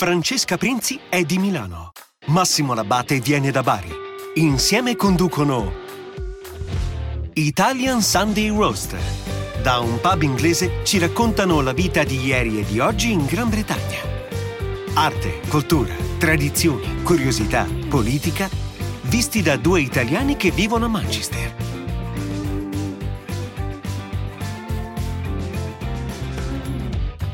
Francesca Prinzi è di Milano. Massimo Labate viene da Bari. Insieme conducono Italian Sunday Roast. Da un pub inglese ci raccontano la vita di ieri e di oggi in Gran Bretagna. Arte, cultura, tradizioni, curiosità, politica, visti da due italiani che vivono a Manchester.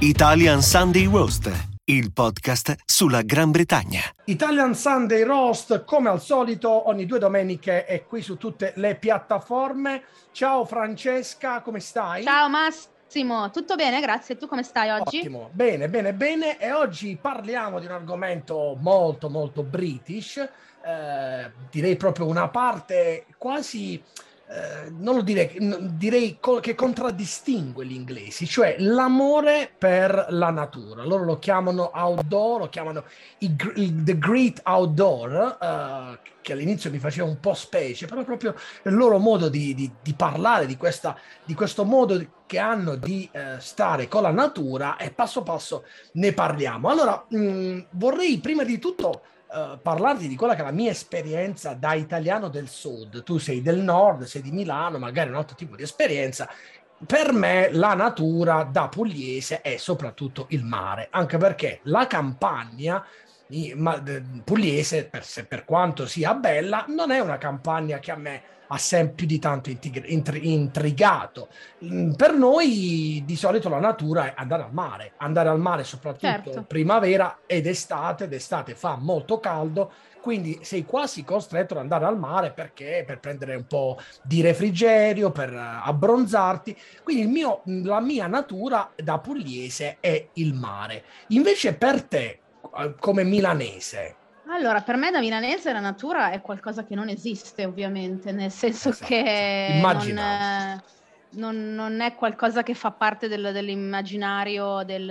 Italian Sunday Roast, il podcast sulla Gran Bretagna. Italian Sunday Roast, come al solito, ogni due domeniche è qui su tutte le piattaforme. Ciao Francesca, come stai? Ciao Massimo, tutto bene? Grazie. Tu come stai oggi? Ottimo, bene, bene, bene. E oggi parliamo di un argomento molto, molto british. Eh, direi proprio una parte quasi eh, non lo direi, direi che contraddistingue gli inglesi, cioè l'amore per la natura. Loro lo chiamano outdoor, lo chiamano i, i, the great outdoor, uh, che all'inizio mi faceva un po' specie, però proprio il loro modo di, di, di parlare, di, questa, di, questo modo che hanno di uh, stare con la natura e passo passo ne parliamo. Allora, mh, vorrei prima di tutto uh, parlarti di quella che è la mia esperienza da italiano del sud. Tu sei del nord, sei di Milano, magari un altro tipo di esperienza. Per me la natura da pugliese è soprattutto il mare, anche perché la campagna pugliese, per, per quanto sia bella, non è una campagna che a me ha sempre più di tanto intrig- intrigato. Mm, per noi di solito la natura è andare al mare, andare al mare soprattutto certo. primavera ed estate, d'estate fa molto caldo, quindi sei quasi costretto ad andare al mare perché per prendere un po' di refrigerio, per abbronzarti. Quindi mio, la mia natura da pugliese è il mare. Invece per te, come milanese, allora, per me da milanese la natura è qualcosa che non esiste, ovviamente, nel senso esatto. che non, non, non, è qualcosa che fa parte del, dell'immaginario del,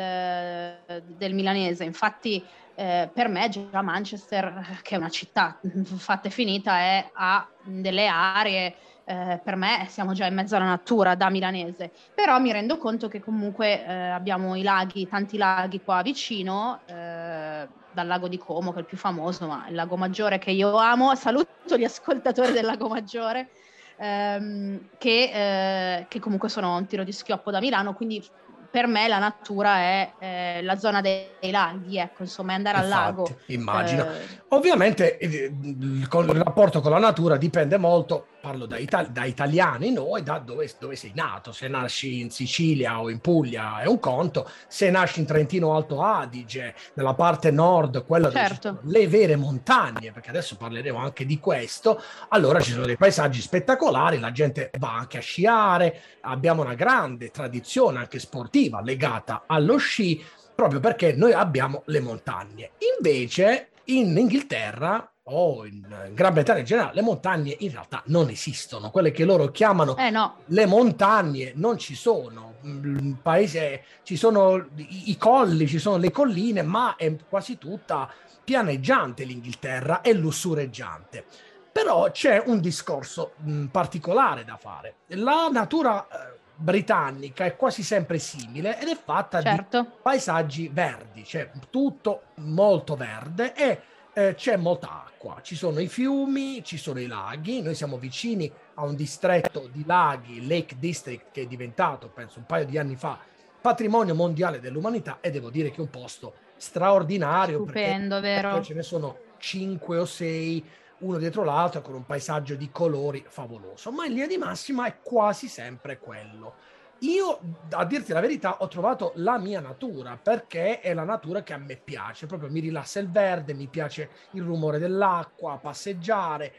del, milanese. Infatti, eh, per me già Manchester, che è una città fatta e finita, è, ha delle aree eh, per me siamo già in mezzo alla natura da milanese, però mi rendo conto che comunque eh, abbiamo i laghi, tanti laghi qua vicino, eh, dal lago di Como che è il più famoso, ma il lago Maggiore che io amo, saluto gli ascoltatori del lago Maggiore, ehm, che, eh, che comunque sono un tiro di schioppo da Milano, quindi per me la natura è eh, la zona dei, dei, laghi, ecco, insomma, andare Infatti, al lago. Immagino. Eh... Ovviamente il, il, il, rapporto con la natura dipende molto parlo da, Itali- da italiani noi, da dove, dove, sei nato. Se nasci in Sicilia o in Puglia è un conto, se nasci in Trentino Alto Adige, nella parte nord, quella certo. dove le vere montagne, perché adesso parleremo anche di questo, allora ci sono dei paesaggi spettacolari, la gente va anche a sciare, abbiamo una grande tradizione anche sportiva legata allo sci, proprio perché noi abbiamo le montagne. Invece in Inghilterra o in Gran Bretagna in generale, le montagne in realtà non esistono. Quelle che loro chiamano eh no. le montagne non ci sono. Il paese ci sono i, i colli, ci sono le colline, ma è quasi tutta pianeggiante l'Inghilterra e lussureggiante. Però c'è un discorso mh, particolare da fare. La natura eh, britannica è quasi sempre simile ed è fatta certo. di paesaggi verdi, cioè tutto molto verde e eh, c'è molta acqua, ci sono i fiumi, ci sono i laghi, noi siamo vicini a un distretto di laghi, Lake District, che è diventato, penso un paio di anni fa, patrimonio mondiale dell'umanità e devo dire che è un posto straordinario. Stupendo, perché, vero? Perché ce ne sono cinque o sei uno dietro l'altro con un paesaggio di colori favoloso, ma in linea di massima è quasi sempre quello. Io, a dirti la verità, ho trovato la mia natura perché è la natura che a me piace, proprio mi rilassa il verde, mi piace il rumore dell'acqua, passeggiare.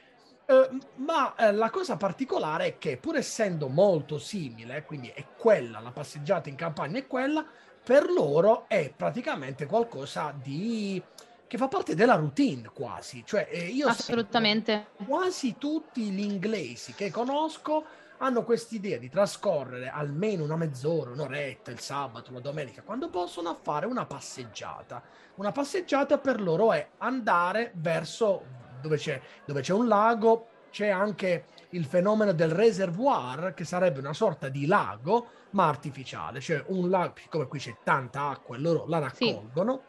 Eh, ma eh, la cosa particolare è che pur essendo molto simile, quindi è quella, la passeggiata in campagna è quella, per loro è praticamente qualcosa di che fa parte della routine quasi. Cioè, eh, io Assolutamente. Quasi tutti gli inglesi che conosco hanno quest'idea di trascorrere almeno una mezz'ora, un'oretta, il sabato, la domenica, quando possono, a fare una passeggiata. Una passeggiata per loro è andare verso dove c'è, dove c'è un lago, c'è anche il fenomeno del reservoir, che sarebbe una sorta di lago, ma artificiale, cioè un lago, siccome qui c'è tanta acqua e loro la raccolgono.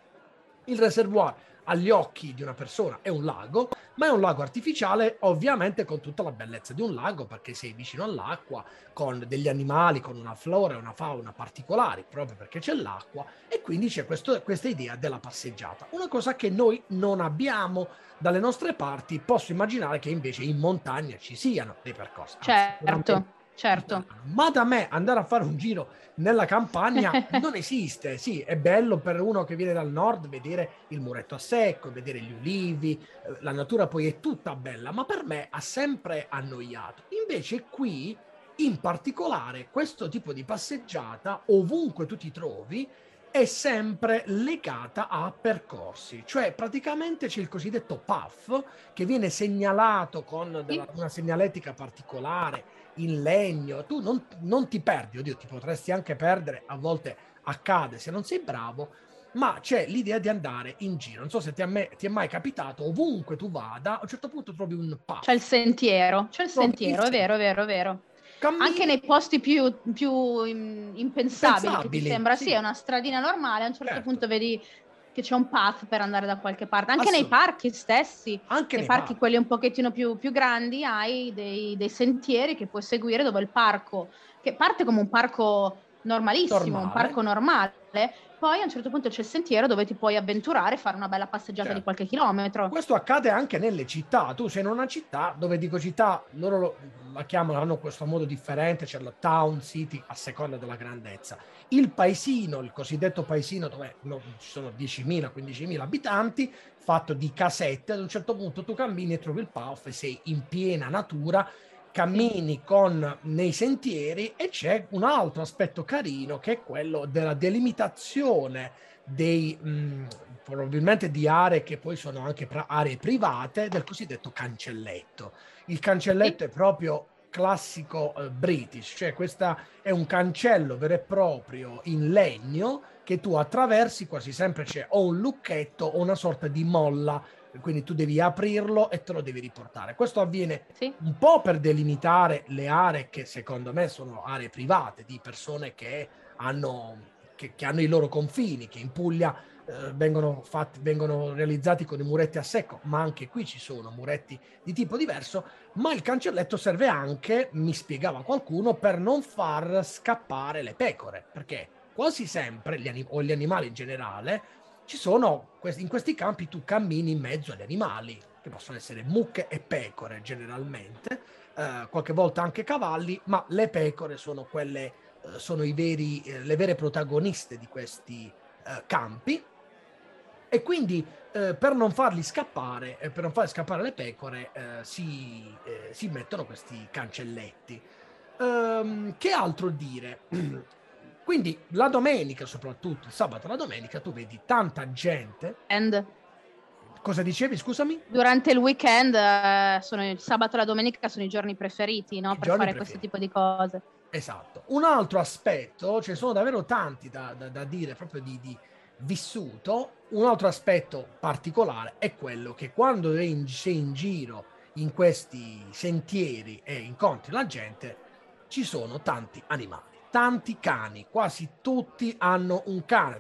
Sì Il reservoir agli occhi di una persona è un lago, ma è un lago artificiale, ovviamente con tutta la bellezza di un lago, perché sei vicino all'acqua, con degli animali, con una flora e una fauna particolari, proprio perché c'è l'acqua, e quindi c'è questo, questa idea della passeggiata. Una cosa che noi non abbiamo dalle nostre parti, posso immaginare che invece in montagna ci siano dei percorsi. Certo. Certo. Ma da me andare a fare un giro nella campagna non esiste. Sì, è bello per uno che viene dal nord vedere il muretto a secco, vedere gli ulivi, eh, la natura poi è tutta bella, ma per me ha sempre annoiato. Invece qui, in particolare, questo tipo di passeggiata, ovunque tu ti trovi, è sempre legata a percorsi, cioè praticamente c'è il cosiddetto PAF che viene segnalato con della, una segnaletica particolare in legno, tu non, non ti perdi, oddio ti potresti anche perdere, a volte accade se non sei bravo, ma c'è l'idea di andare in giro. Non so se ti, me, ti, è mai capitato, ovunque tu vada, a un certo punto trovi un path. C'è il sentiero, c'è il sentiero, il... è vero, è vero, è vero. Cammini... Anche nei posti più, più impensabili, Pensabili, che ti sembra, sì. sì. è una stradina normale, a un certo certo. punto vedi che c'è un path per andare da qualche parte. Anche nei parchi stessi, Anche nei, nei parchi par- quelli un pochettino più, più grandi, hai dei, dei, sentieri che puoi seguire dove il parco, che parte come un parco normalissimo, normale. un parco normale, poi a un certo punto c'è il sentiero dove ti puoi avventurare e fare una bella passeggiata certo. di qualche chilometro. Questo accade anche nelle città. Tu sei in una città dove dico città, loro lo, la chiamano, hanno questo modo differente, c'è la town, city, a seconda della grandezza. Il paesino, il cosiddetto paesino dove no, ci sono 10.000, 15.000 abitanti, fatto di casette, ad un certo punto tu cammini e trovi il PAF e sei in piena natura cammini con nei sentieri e c'è un altro aspetto carino che è quello della delimitazione dei mh, probabilmente di aree che poi sono anche aree private del cosiddetto cancelletto. Il cancelletto è proprio classico uh, british, cioè questo è un cancello vero e proprio in legno che tu attraversi, quasi sempre c'è o un lucchetto o una sorta di molla quindi tu devi aprirlo e te lo devi riportare. Questo avviene sì. un po' per delimitare le aree che secondo me sono aree private di persone che hanno, che, che hanno i loro confini, che in Puglia eh, vengono, fatti, vengono realizzati con i muretti a secco, ma anche qui ci sono muretti di tipo diverso, ma il cancelletto serve anche, mi spiegava qualcuno, per non far scappare le pecore, perché quasi sempre, gli anim- o gli animali in generale, ci sono, in questi campi tu cammini in mezzo agli animali, che possono essere mucche e pecore generalmente, eh, qualche volta anche cavalli, ma le pecore sono quelle, eh, sono veri, eh, le vere protagoniste di questi eh, campi. E quindi eh, per non farli scappare, per non far scappare le pecore, eh, si, si mettono questi cancelletti. Um, che altro dire? Quindi la domenica, soprattutto il sabato e la domenica, tu vedi tanta gente. And Cosa dicevi, scusami? Durante il weekend, eh, sono il sabato e la domenica sono i giorni preferiti, no? per fare preferiti. questo tipo di cose. Esatto. Un altro aspetto, ce ne sono davvero tanti da, da, da dire, proprio di, di, vissuto. Un altro aspetto particolare è quello che quando sei in, sei in giro in questi sentieri e incontri la gente, ci sono tanti animali tanti cani, quasi tutti hanno un cane,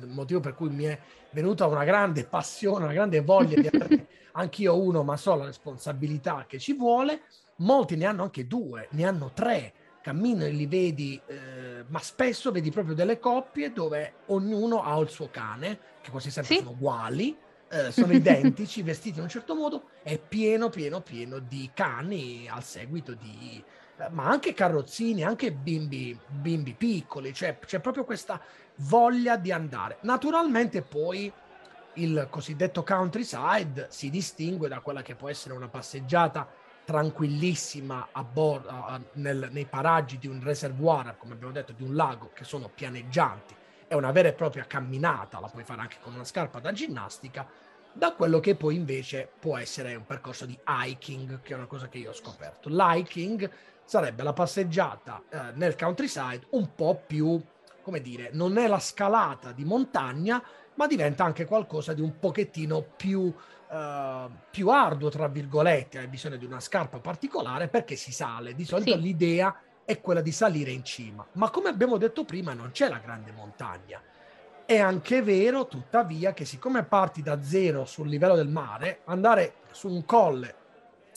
il motivo per cui mi è venuta una grande passione, una grande voglia di avere anch'io uno, ma so la responsabilità che ci vuole. Molti ne hanno anche due, ne hanno tre, cammino e li vedi, eh, ma spesso vedi proprio delle coppie dove ognuno ha il suo cane, che quasi sempre sì. sono uguali, eh, sono identici, vestiti in un certo modo, è pieno, pieno, pieno di cani al seguito di ma anche carrozzini, anche bimbi, bimbi piccoli, cioè c'è proprio questa voglia di andare. Naturalmente poi il cosiddetto countryside si distingue da quella che può essere una passeggiata tranquillissima a bordo, nel, nei paraggi di un reservoir, come abbiamo detto, di un lago che sono pianeggianti. È una vera e propria camminata, la puoi fare anche con una scarpa da ginnastica, da quello che poi invece può essere un percorso di hiking, che è una cosa che io ho scoperto. L'hiking sarebbe la passeggiata eh, nel countryside un po' più, come dire, non è la scalata di montagna, ma diventa anche qualcosa di un pochettino più, uh, più arduo, tra virgolette, hai bisogno di una scarpa particolare perché si sale. Di solito sì. l'idea è quella di salire in cima, ma come abbiamo detto prima non c'è la grande montagna. È anche vero, tuttavia, che siccome parti da zero sul livello del mare, andare su un colle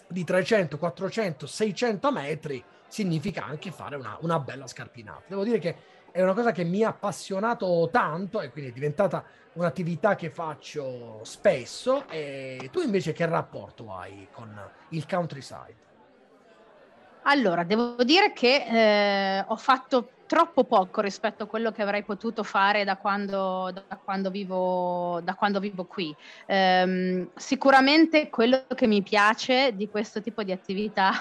di 300, 400, 600 metri significa anche fare una, una bella scarpinata. Devo dire che è una cosa che mi ha appassionato tanto e quindi è diventata un'attività che faccio spesso. E tu invece che rapporto hai con il countryside? Allora, devo dire che eh, ho fatto troppo poco rispetto a quello che avrei potuto fare da quando, da quando, vivo, da quando vivo, qui. Um, sicuramente quello che mi piace di questo tipo di attività,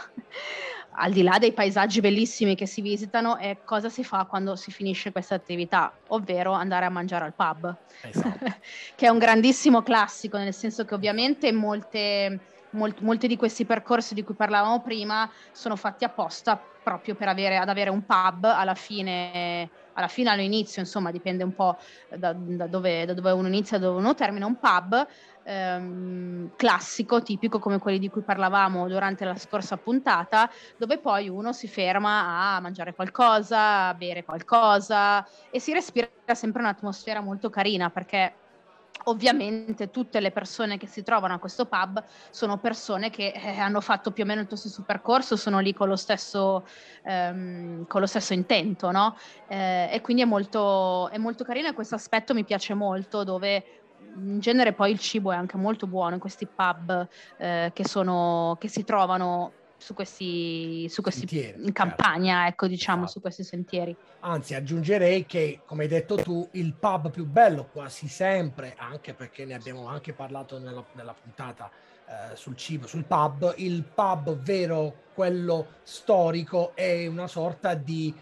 al di là dei paesaggi bellissimi che si visitano, è cosa si fa quando si finisce questa attività, ovvero andare a mangiare al pub, esatto. che è un grandissimo classico, nel senso che ovviamente molte Mol- molti di questi percorsi di cui parlavamo prima sono fatti apposta proprio per avere, ad avere un pub alla fine, alla fine all'inizio, insomma, dipende un po' da, da, dove, da dove, uno inizia e dove uno termina, un pub ehm, classico, tipico come quelli di cui parlavamo durante la scorsa puntata, dove poi uno si ferma a mangiare qualcosa, a bere qualcosa e si respira sempre un'atmosfera molto carina perché Ovviamente tutte le persone che si trovano a questo pub sono persone che eh, hanno fatto più o meno il tuo stesso percorso, sono lì con lo stesso, ehm, con lo stesso intento, no? Eh, e quindi è molto, è molto carino e questo aspetto mi piace molto, dove in genere poi il cibo è anche molto buono in questi pub eh, che, sono, che si trovano su questi, su questi sentieri, in certo. campagna, certo. ecco, diciamo, esatto. su questi sentieri. Anzi, aggiungerei che, come hai detto tu, il pub più bello quasi sempre, anche perché ne abbiamo anche parlato nella, nella puntata eh, sul cibo, sul pub, il pub vero, quello storico, è una sorta di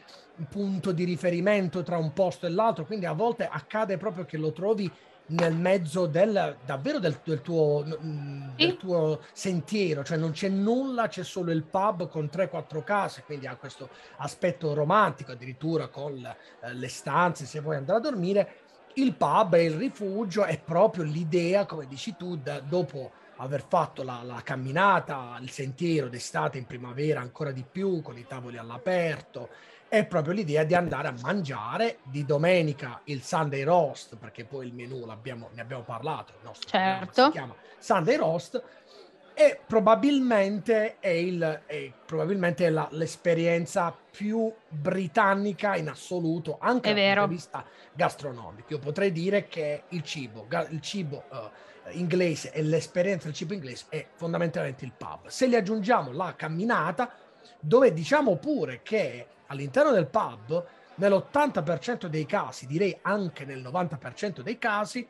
punto di riferimento tra un posto e l'altro, quindi a volte accade proprio che lo trovi nel mezzo del davvero del, del, tuo, del, tuo, sentiero, cioè non c'è nulla, c'è solo il pub con 3-4 case, quindi ha questo aspetto romantico, addirittura con eh, le stanze se vuoi andare a dormire. Il pub è il rifugio, è proprio l'idea, come dici tu, da, dopo aver fatto la, la, camminata, il sentiero d'estate in primavera ancora di più, con i tavoli all'aperto, è proprio l'idea di andare a mangiare di domenica il Sunday Roast, perché poi il menù ne abbiamo parlato, il nostro certo. si chiama Sunday Roast, e probabilmente è, il, è probabilmente la, l'esperienza più britannica in assoluto, anche dal punto di vista gastronomico. Io potrei dire che il cibo, il cibo uh, inglese e l'esperienza del cibo inglese è fondamentalmente il pub. Se gli aggiungiamo la camminata, dove diciamo pure che all'interno del pub, nell'80% dei casi, direi anche nel 90% dei casi,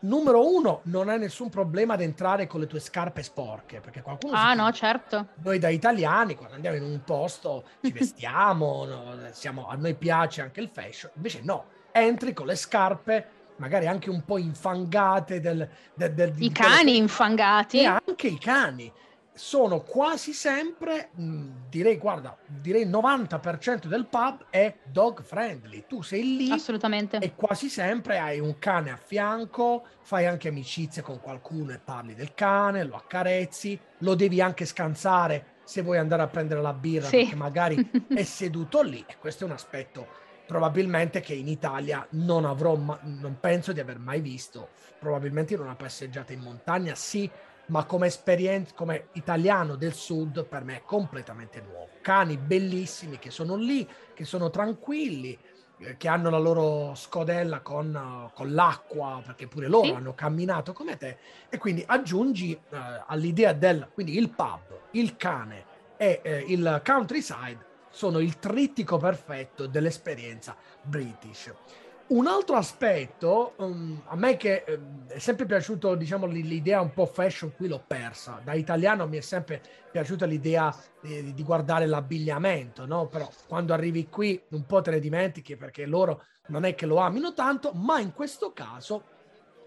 numero uno, non hai nessun problema ad entrare con le tue scarpe sporche, perché qualcuno... Ah, no, certo. Noi da italiani, quando andiamo in un posto, ci vestiamo, no, siamo, a noi piace anche il fashion, invece no, entri con le scarpe magari anche un po' infangate del, del, del i cani infangati? E anche i cani sono quasi sempre, mh, direi, guarda, direi il 90% del pub è dog friendly. Tu sei lì Assolutamente. e quasi sempre hai un cane a fianco, fai anche amicizia con qualcuno e parli del cane, lo accarezzi, lo devi anche scansare se vuoi andare a prendere la birra sì. perché magari è seduto lì e questo è un aspetto probabilmente che in Italia non avrò, ma- non penso di aver mai visto, probabilmente in una passeggiata in montagna sì, ma come esperienza, come italiano del sud, per me è completamente nuovo. Cani bellissimi che sono lì, che sono tranquilli, eh, che hanno la loro scodella con, uh, con l'acqua, perché pure loro sì. hanno camminato come te, e quindi aggiungi uh, all'idea del, quindi il pub, il cane e uh, il countryside sono il trittico perfetto dell'esperienza british. Un altro aspetto, um, a me che um, è sempre piaciuto, diciamo, l'idea un po' fashion, qui l'ho persa. Da italiano mi è sempre piaciuta l'idea di, di guardare l'abbigliamento, no? Però quando arrivi qui un po' te ne dimentichi perché loro non è che lo amino tanto, ma in questo caso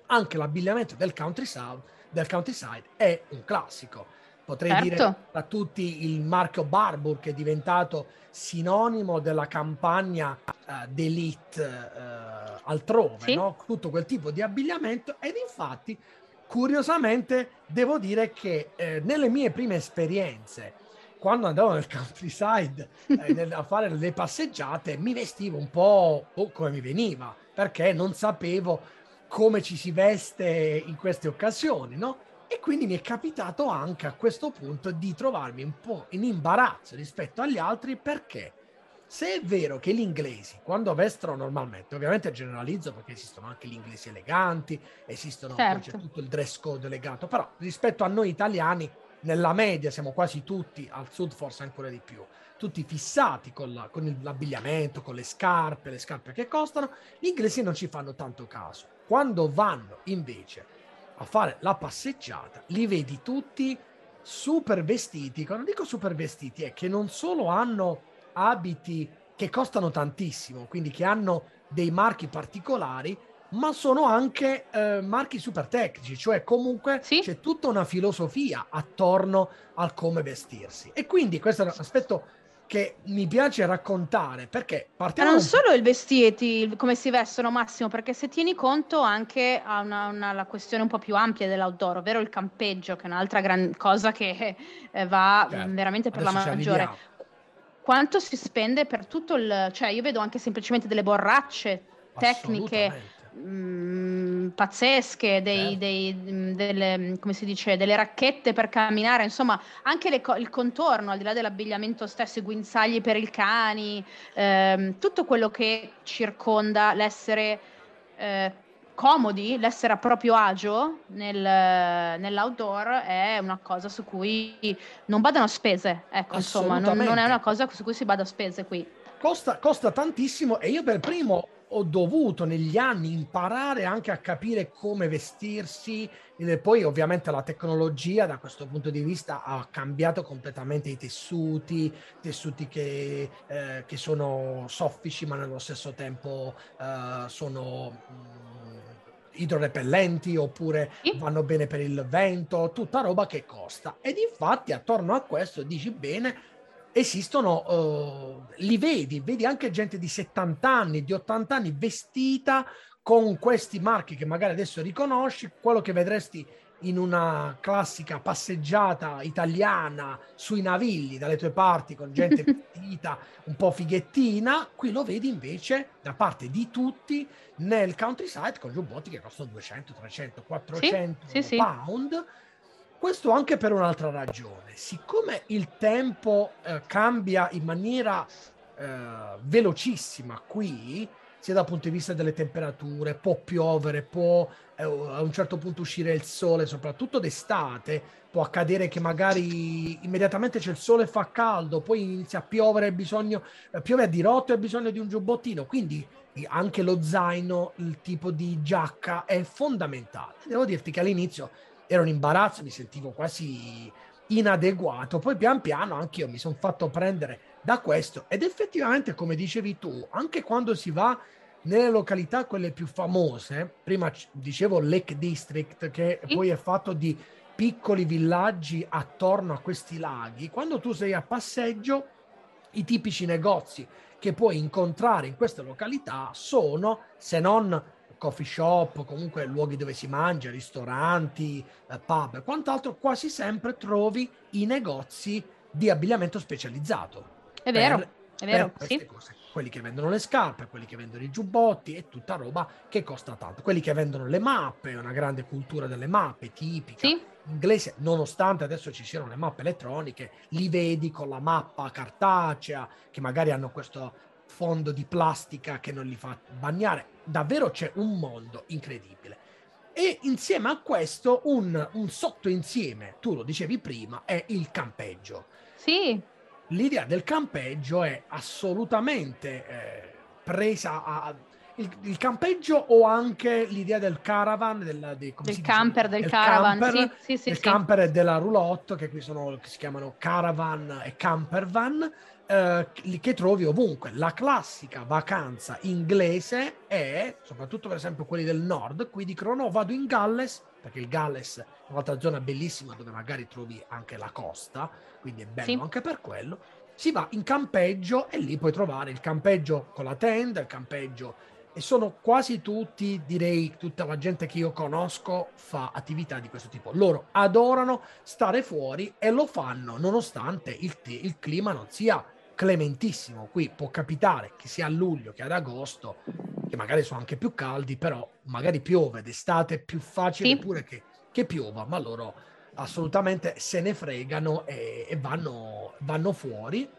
anche l'abbigliamento del countryside, del countryside è un classico. Potrei certo. dire tra tutti il marchio Barbour che è diventato sinonimo della campagna uh, d'elite uh, altrove, sì. no? tutto quel tipo di abbigliamento ed infatti curiosamente devo dire che eh, nelle mie prime esperienze quando andavo nel countryside eh, nel, a fare le passeggiate mi vestivo un po' come mi veniva perché non sapevo come ci si veste in queste occasioni, no? E quindi mi è capitato anche a questo punto di trovarmi un po' in imbarazzo rispetto agli altri perché se è vero che gli inglesi, quando vestono normalmente, ovviamente generalizzo perché esistono anche gli inglesi eleganti, esistono certo. c'è tutto il dress code legato, però rispetto a noi italiani, nella media siamo quasi tutti, al sud forse ancora di più, tutti fissati con, la, con l'abbigliamento, con le scarpe, le scarpe che costano, gli inglesi non ci fanno tanto caso. Quando vanno invece a fare la passeggiata, li vedi tutti super vestiti. Quando dico super vestiti è che non solo hanno abiti che costano tantissimo, quindi che hanno dei marchi particolari, ma sono anche eh, marchi super tecnici, cioè comunque sì? c'è tutta una filosofia attorno al come vestirsi. E quindi questo è un aspetto che mi piace raccontare perché partiamo. Ma non solo il vestiti, come si vestono, Massimo, perché se tieni conto anche a una, una, la questione un po' più ampia dell'outdoor, ovvero il campeggio, che è un'altra gran cosa che eh, va certo. veramente per Adesso la maggiore. Quanto si spende per tutto il. cioè, io vedo anche semplicemente delle borracce tecniche mh, mm, pazzesche, dei, eh. dei, mm, delle, come si dice, delle racchette per camminare, insomma anche le, il contorno, al di là dell'abbigliamento stesso, i guinzagli per i cani, ehm, tutto quello che circonda l'essere eh, comodi, l'essere a proprio agio nel, nell'outdoor è una cosa su cui non badano spese, ecco insomma, non, non, è una cosa su cui si bada spese qui. Costa, costa tantissimo e io per primo ho dovuto negli anni imparare anche a capire come vestirsi e poi ovviamente la tecnologia da questo punto di vista ha cambiato completamente i tessuti, tessuti che, eh, che sono soffici ma nello stesso tempo eh, sono mh, mm, idrorepellenti oppure vanno bene per il vento, tutta roba che costa. Ed infatti attorno a questo dici bene, esistono, uh, li vedi, vedi anche gente di 70 anni, di 80 anni vestita con questi marchi che magari adesso riconosci, quello che vedresti in una classica passeggiata italiana sui navilli dalle tue parti con gente vestita un po' fighettina, qui lo vedi invece da parte di tutti nel countryside con giubbotti che costano 200, 300, 400 sì, sì, pound. Sì questo anche per un'altra ragione. Siccome il tempo eh, cambia in maniera eh, velocissima qui, sia dal punto di vista delle temperature, può piovere, può eh, a un certo punto uscire il sole, soprattutto d'estate, può accadere che magari immediatamente c'è il sole e fa caldo, poi inizia a piovere, bisogno, eh, piove a dirotto e hai bisogno di un giubbottino, quindi anche lo zaino, il tipo di giacca è fondamentale. Devo dirti che all'inizio era un imbarazzo, mi sentivo quasi inadeguato. Poi pian piano anche io mi sono fatto prendere da questo ed effettivamente, come dicevi tu, anche quando si va nelle località quelle più famose, prima dicevo Lake District, che sì. poi è fatto di piccoli villaggi attorno a questi laghi, quando tu sei a passeggio, i tipici negozi che puoi incontrare in queste località sono, se non coffee shop, comunque luoghi dove si mangia, ristoranti, eh, pub e quant'altro, quasi sempre trovi i negozi di abbigliamento specializzato. È vero, per, è vero, sì. Cose. Quelli che vendono le scarpe, quelli che vendono i giubbotti e tutta roba che costa tanto. Quelli che vendono le mappe, una grande cultura delle mappe tipica. Sì. Inglese, nonostante adesso ci siano le mappe elettroniche, li vedi con la mappa cartacea, che magari hanno questo fondo di plastica che non li fa bagnare. Davvero c'è un mondo incredibile. E insieme a questo un, un sottoinsieme, tu lo dicevi prima, è il campeggio. Sì. L'idea del campeggio è assolutamente eh, presa a, il, il, campeggio o anche l'idea del caravan, del, del, del camper, del, del caravan, camper, sì, sì, sì, sì. camper e della roulotte, che qui sono, che si chiamano caravan e campervan, eh, che trovi ovunque. La classica vacanza inglese è, soprattutto per esempio quelli del nord, qui dicono no, vado in Galles, perché il Galles è un'altra zona bellissima dove magari trovi anche la costa, quindi è bello anche per quello. Si va in campeggio e lì puoi trovare il campeggio con la tenda, il campeggio e sono quasi tutti, direi tutta la gente che io conosco fa attività di questo tipo. Loro adorano stare fuori e lo fanno nonostante il, il clima non sia clementissimo. Qui può capitare che sia a luglio che ad agosto che magari sono anche più caldi, però magari piove d'estate, è più facile sì. pure che, che, piova, ma loro assolutamente se ne fregano e, e vanno, vanno fuori.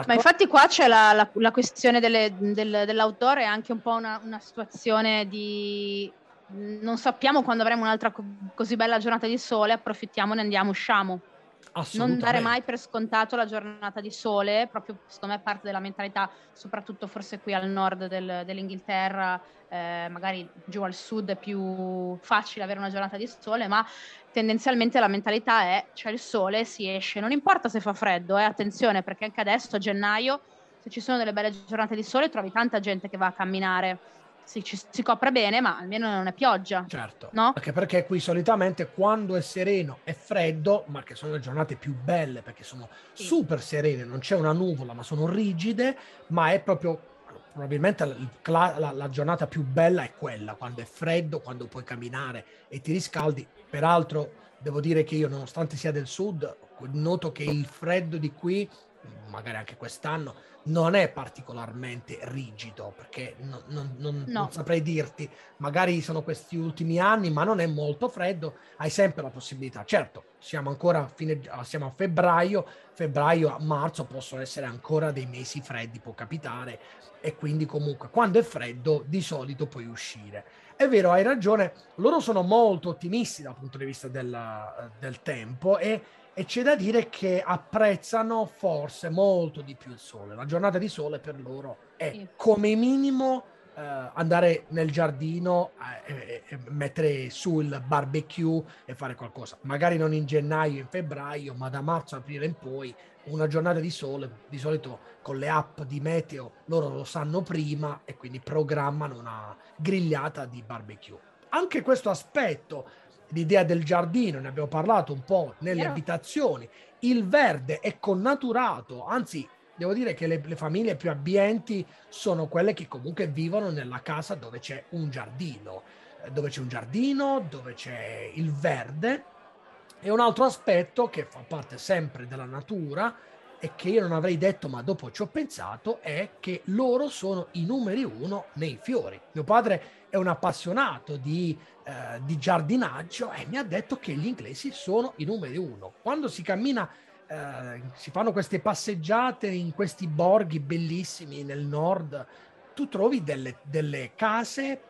Ma co- infatti qua c'è la, la, la questione delle, del, dell'autore, è anche un po' una, una situazione di non sappiamo quando avremo un'altra co- così bella giornata di sole, approfittiamone, andiamo, usciamo. Non dare mai per scontato la giornata di sole, proprio secondo me parte della mentalità, soprattutto forse qui al nord del, dell'Inghilterra, eh, magari giù al sud è più facile avere una giornata di sole, ma tendenzialmente la mentalità è c'è il sole, si esce, non importa se fa freddo, eh, attenzione perché anche adesso a gennaio, se ci sono delle belle giornate di sole, trovi tanta gente che va a camminare si, ci, si copre bene, ma almeno non è pioggia. Certo, no? Anche perché qui solitamente quando è sereno è freddo, ma che sono le giornate più belle perché sono sì. super serene, non c'è una nuvola, ma sono rigide, ma è proprio probabilmente la, la, la, giornata più bella è quella, quando è freddo, quando puoi camminare e ti riscaldi. Peraltro devo dire che io, nonostante sia del sud, noto che il freddo di qui, magari anche quest'anno, non è particolarmente rigido, perché non, non, non, no. non, saprei dirti, magari sono questi ultimi anni, ma non è molto freddo, hai sempre la possibilità. Certo, siamo ancora a, fine, siamo a febbraio, febbraio a marzo possono essere ancora dei mesi freddi, può capitare, e quindi comunque quando è freddo di solito puoi uscire. È vero, hai ragione, loro sono molto ottimisti dal punto di vista del, del tempo e e c'è da dire che apprezzano forse molto di più il sole. La giornata di sole per loro è come minimo eh, andare nel giardino eh, e, e, mettere su il barbecue e fare qualcosa. Magari non in gennaio, in febbraio, ma da marzo, aprile in poi una giornata di sole, di solito con le app di meteo loro lo sanno prima e quindi programmano una grigliata di barbecue. Anche questo aspetto l'idea del giardino, ne abbiamo parlato un po' nelle yeah. abitazioni, il verde è connaturato, anzi devo dire che le, le, famiglie più abbienti sono quelle che comunque vivono nella casa dove c'è un giardino, eh, dove c'è un giardino, dove c'è il verde. E un altro aspetto che fa parte sempre della natura e che io non avrei detto, ma dopo ci ho pensato, è che loro sono i numeri uno nei fiori. Mio padre è un appassionato di, eh, di giardinaggio e mi ha detto che gli inglesi sono i numeri uno. Quando si cammina, eh, si fanno queste passeggiate in questi borghi bellissimi nel nord, tu trovi delle, delle case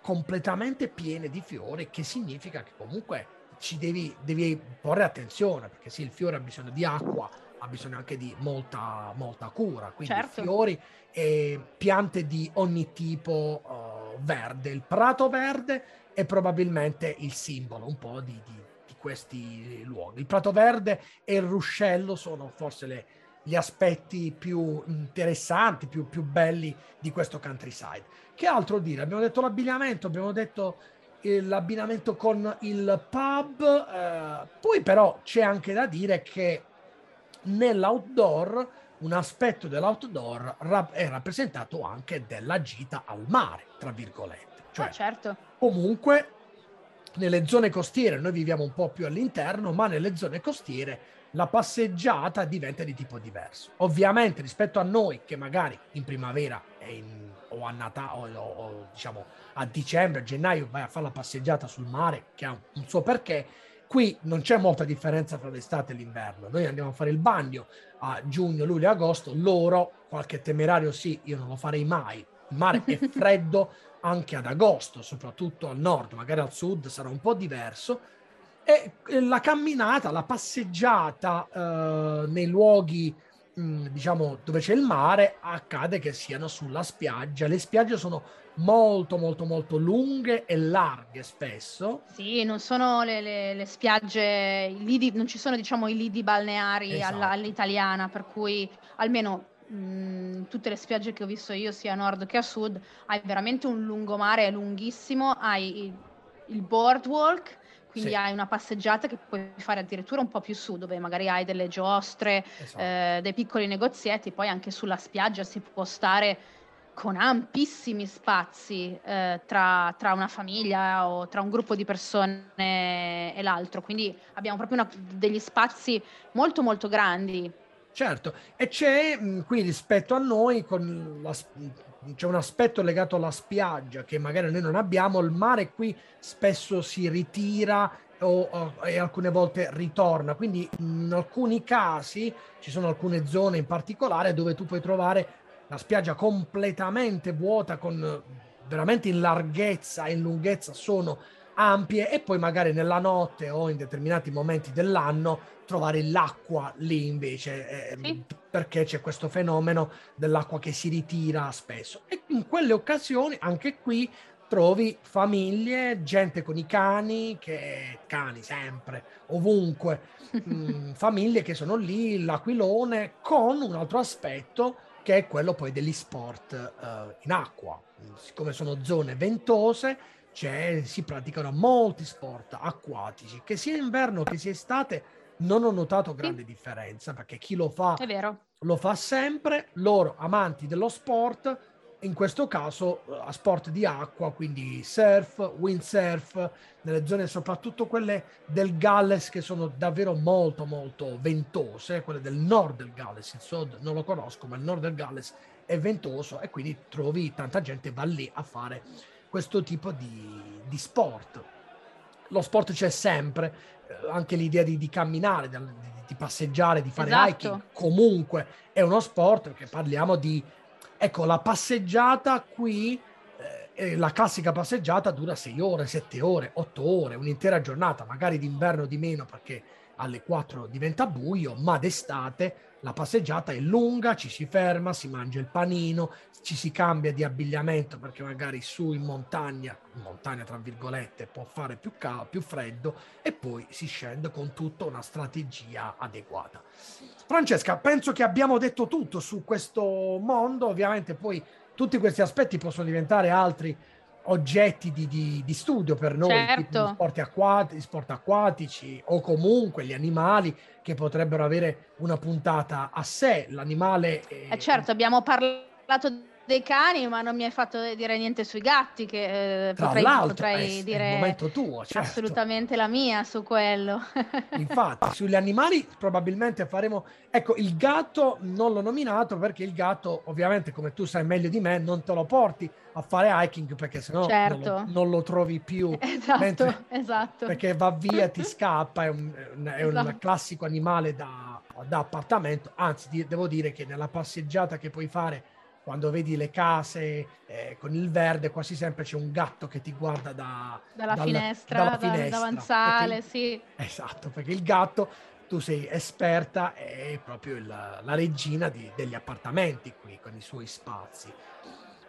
completamente piene di fiori, che significa che comunque ci devi, devi porre attenzione, perché sì, il fiore ha bisogno di acqua, ha bisogno anche di molta, molta cura, quindi certo. fiori e piante di ogni tipo uh, verde. Il prato verde è probabilmente il simbolo un po' di, di, di questi luoghi. Il prato verde e il ruscello sono forse le, gli aspetti più interessanti, più, più belli di questo countryside. Che altro dire? Abbiamo detto l'abbigliamento, abbiamo detto l'abbinamento con il pub, eh, poi però c'è anche da dire che nell'outdoor un aspetto dell'outdoor è rappresentato anche della gita al mare, tra virgolette. Cioè, ah, certo. Comunque, nelle zone costiere, noi viviamo un po' più all'interno, ma nelle zone costiere la passeggiata diventa di tipo diverso. Ovviamente rispetto a noi che magari in primavera in, o a Natale o, o, diciamo a dicembre, gennaio vai a fare la passeggiata sul mare che ha un suo perché, Qui non c'è molta differenza tra l'estate e l'inverno. Noi andiamo a fare il bagno a giugno, luglio e agosto. Loro, qualche temerario sì, io non lo farei mai. Il mare è freddo anche ad agosto, soprattutto al nord, magari al sud sarà un po' diverso. E la camminata, la passeggiata eh, nei luoghi diciamo dove c'è il mare accade che siano sulla spiaggia. Le spiagge sono molto molto molto lunghe e larghe spesso. Sì, non sono le, le, le spiagge, lidi, non ci sono diciamo i lidi balneari esatto. all'italiana, per cui almeno mh, tutte le spiagge che ho visto io sia a nord che a sud, hai veramente un lungomare lunghissimo, hai il, il boardwalk, quindi sì. hai una passeggiata che puoi fare addirittura un po' più su, dove magari hai delle giostre, esatto. eh, dei piccoli negozietti, poi anche sulla spiaggia si può stare con ampissimi spazi eh, tra, tra, una famiglia o tra un gruppo di persone e l'altro, quindi abbiamo proprio una, degli spazi molto molto grandi. Certo, e c'è qui rispetto a noi, con la, c'è un aspetto legato alla spiaggia che magari noi non abbiamo, il mare qui spesso si ritira o, o, e alcune volte ritorna, quindi in alcuni casi ci sono alcune zone in particolare dove tu puoi trovare la spiaggia completamente vuota con veramente in larghezza e in lunghezza sono ampie e poi magari nella notte o in determinati momenti dell'anno trovare l'acqua lì invece eh, sì. Perché c'è questo fenomeno dell'acqua che si ritira spesso e in quelle occasioni anche qui trovi famiglie, gente con i cani, che cani sempre, ovunque, mh, mm, famiglie che sono lì, l'aquilone, con un altro aspetto che è quello poi degli sport uh, in acqua. Siccome sono zone ventose, cioè, si praticano molti sport acquatici, che sia inverno che sia estate, non ho notato grande sì. differenza, perché chi lo fa lo fa sempre, loro amanti dello sport in questo caso a sport di acqua, quindi surf, windsurf, nelle zone soprattutto quelle del Galles che sono davvero molto molto ventose, quelle del nord del Galles, il sud non lo conosco, ma il nord del Galles è ventoso e quindi trovi tanta gente va lì a fare questo tipo di, di sport. Lo sport c'è sempre, eh, anche l'idea di, di camminare, di, di, passeggiare, di fare esatto. hiking, comunque è uno sport perché parliamo di Ecco, la passeggiata qui, eh, la classica passeggiata dura 6 ore, 7 ore, 8 ore, un'intera giornata, magari d'inverno di meno perché alle 4 diventa buio, ma d'estate la passeggiata è lunga, ci si ferma, si mangia il panino, ci si cambia di abbigliamento perché magari su in montagna, in montagna tra virgolette, può fare più, cal- più freddo e poi si scende con tutta una strategia adeguata. Francesca, penso che abbiamo detto tutto su questo mondo, ovviamente poi tutti questi aspetti possono diventare altri oggetti di, di, di studio per noi, certo. sport, acquati, sport acquatici o comunque gli animali che potrebbero avere una puntata a sé. L'animale... È... Eh certo, abbiamo parlato dei cani, ma non mi hai fatto dire niente sui gatti, che eh, potrei, potrei è, dire è tuo, certo. assolutamente la mia su quello. Infatti, sugli animali probabilmente faremo... Ecco, il gatto non l'ho nominato perché il gatto, ovviamente, come tu sai meglio di me, non te lo porti a fare hiking perché sennò certo. non, lo, non lo trovi più. Esatto, mentre, esatto. Perché va via, ti scappa, è un, è un esatto. classico animale da, da appartamento. Anzi, devo dire che nella passeggiata che puoi fare quando vedi le case eh, con il verde, quasi sempre c'è un gatto che ti guarda da, dalla, dal, finestra, dalla finestra, davanzale, perché, sì. Esatto, perché il gatto, tu sei esperta, è proprio il, la regina di, degli appartamenti qui, con i suoi spazi.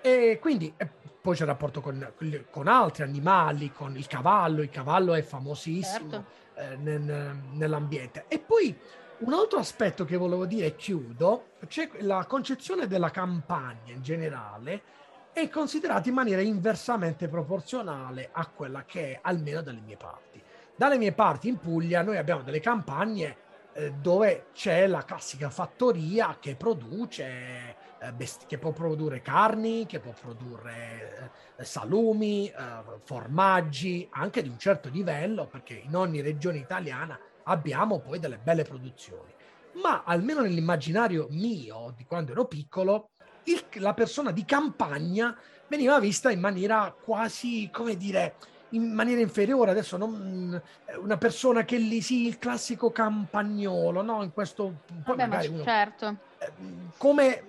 E quindi e poi c'è il rapporto con, con, altri animali, con il cavallo, il cavallo è famosissimo certo. eh, nel, nell'ambiente. E poi un altro aspetto che volevo dire, e chiudo, c'è la concezione della campagna in generale è considerata in maniera inversamente proporzionale a quella che è almeno dalle mie parti. Dalle mie parti in Puglia noi abbiamo delle campagne eh, dove c'è la classica fattoria che produce eh, che può produrre carni, che può produrre eh, salumi, eh, formaggi, anche di un certo livello, perché in ogni regione italiana abbiamo poi delle belle produzioni. Ma almeno nell'immaginario mio, di quando ero piccolo, il, la persona di campagna veniva vista in maniera quasi, come dire, in maniera inferiore. Adesso non, una persona che lì, sì, il classico campagnolo, no? In questo... Vabbè, uno, certo. Eh, come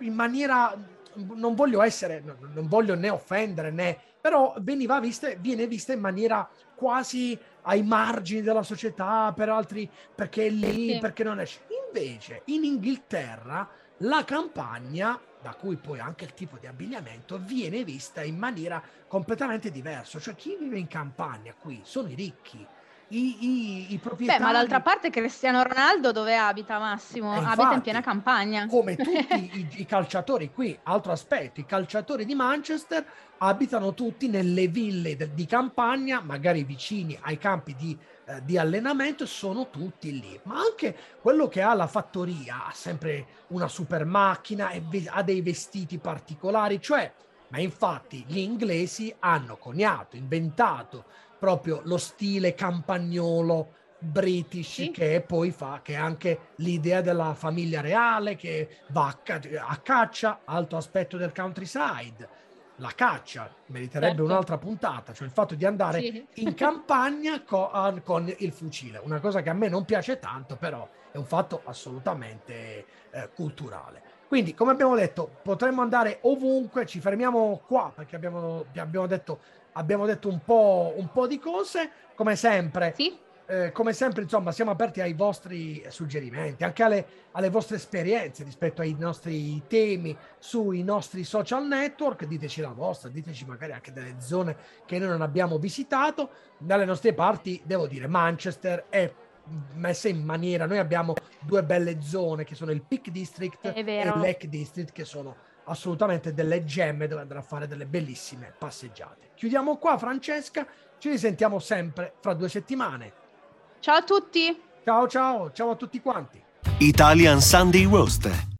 in maniera... Non voglio essere, non voglio né offendere né... Però veniva vista, viene vista in maniera quasi ai margini della società, per altri perché è lì, sì. perché non esce. Invece in Inghilterra la campagna, da cui poi anche il tipo di abbigliamento, viene vista in maniera completamente diversa. Cioè chi vive in campagna qui sono i ricchi, i, i, i proprietari. Beh, ma d'altra parte Cristiano Ronaldo dove abita Massimo? Infatti, abita in piena campagna. Come tutti i, i, calciatori qui, altro aspetto, i calciatori di Manchester abitano tutti nelle ville de, di campagna, magari vicini ai campi di, eh, di allenamento, sono tutti lì. Ma anche quello che ha la fattoria ha sempre una super macchina e ve- ha dei vestiti particolari, cioè, ma infatti gli inglesi hanno coniato, inventato proprio lo stile campagnolo British sì. che poi fa che anche l'idea della famiglia reale che va a, a caccia, alto aspetto del countryside la caccia meriterebbe certo. un'altra puntata, cioè il fatto di andare sì. in campagna con, con, il fucile, una cosa che a me non piace tanto, però è un fatto assolutamente eh, culturale. Quindi, come abbiamo detto, potremmo andare ovunque, ci fermiamo qua perché abbiamo, abbiamo, detto, abbiamo detto un, po', un po' di cose, come sempre. Sì eh, come sempre, insomma, siamo aperti ai vostri suggerimenti, anche alle, alle, vostre esperienze rispetto ai nostri temi sui nostri social network. Diteci la vostra, diteci magari anche delle zone che noi non abbiamo visitato. Dalle nostre parti, devo dire, Manchester è messa in maniera. Noi abbiamo due belle zone che sono il Peak District e il Lake District, che sono assolutamente delle gemme dove andare a fare delle bellissime passeggiate. Chiudiamo qua, Francesca. Ci risentiamo sempre fra due settimane. Ciao a tutti. Ciao ciao, ciao a tutti quanti. Italian Sunday Roast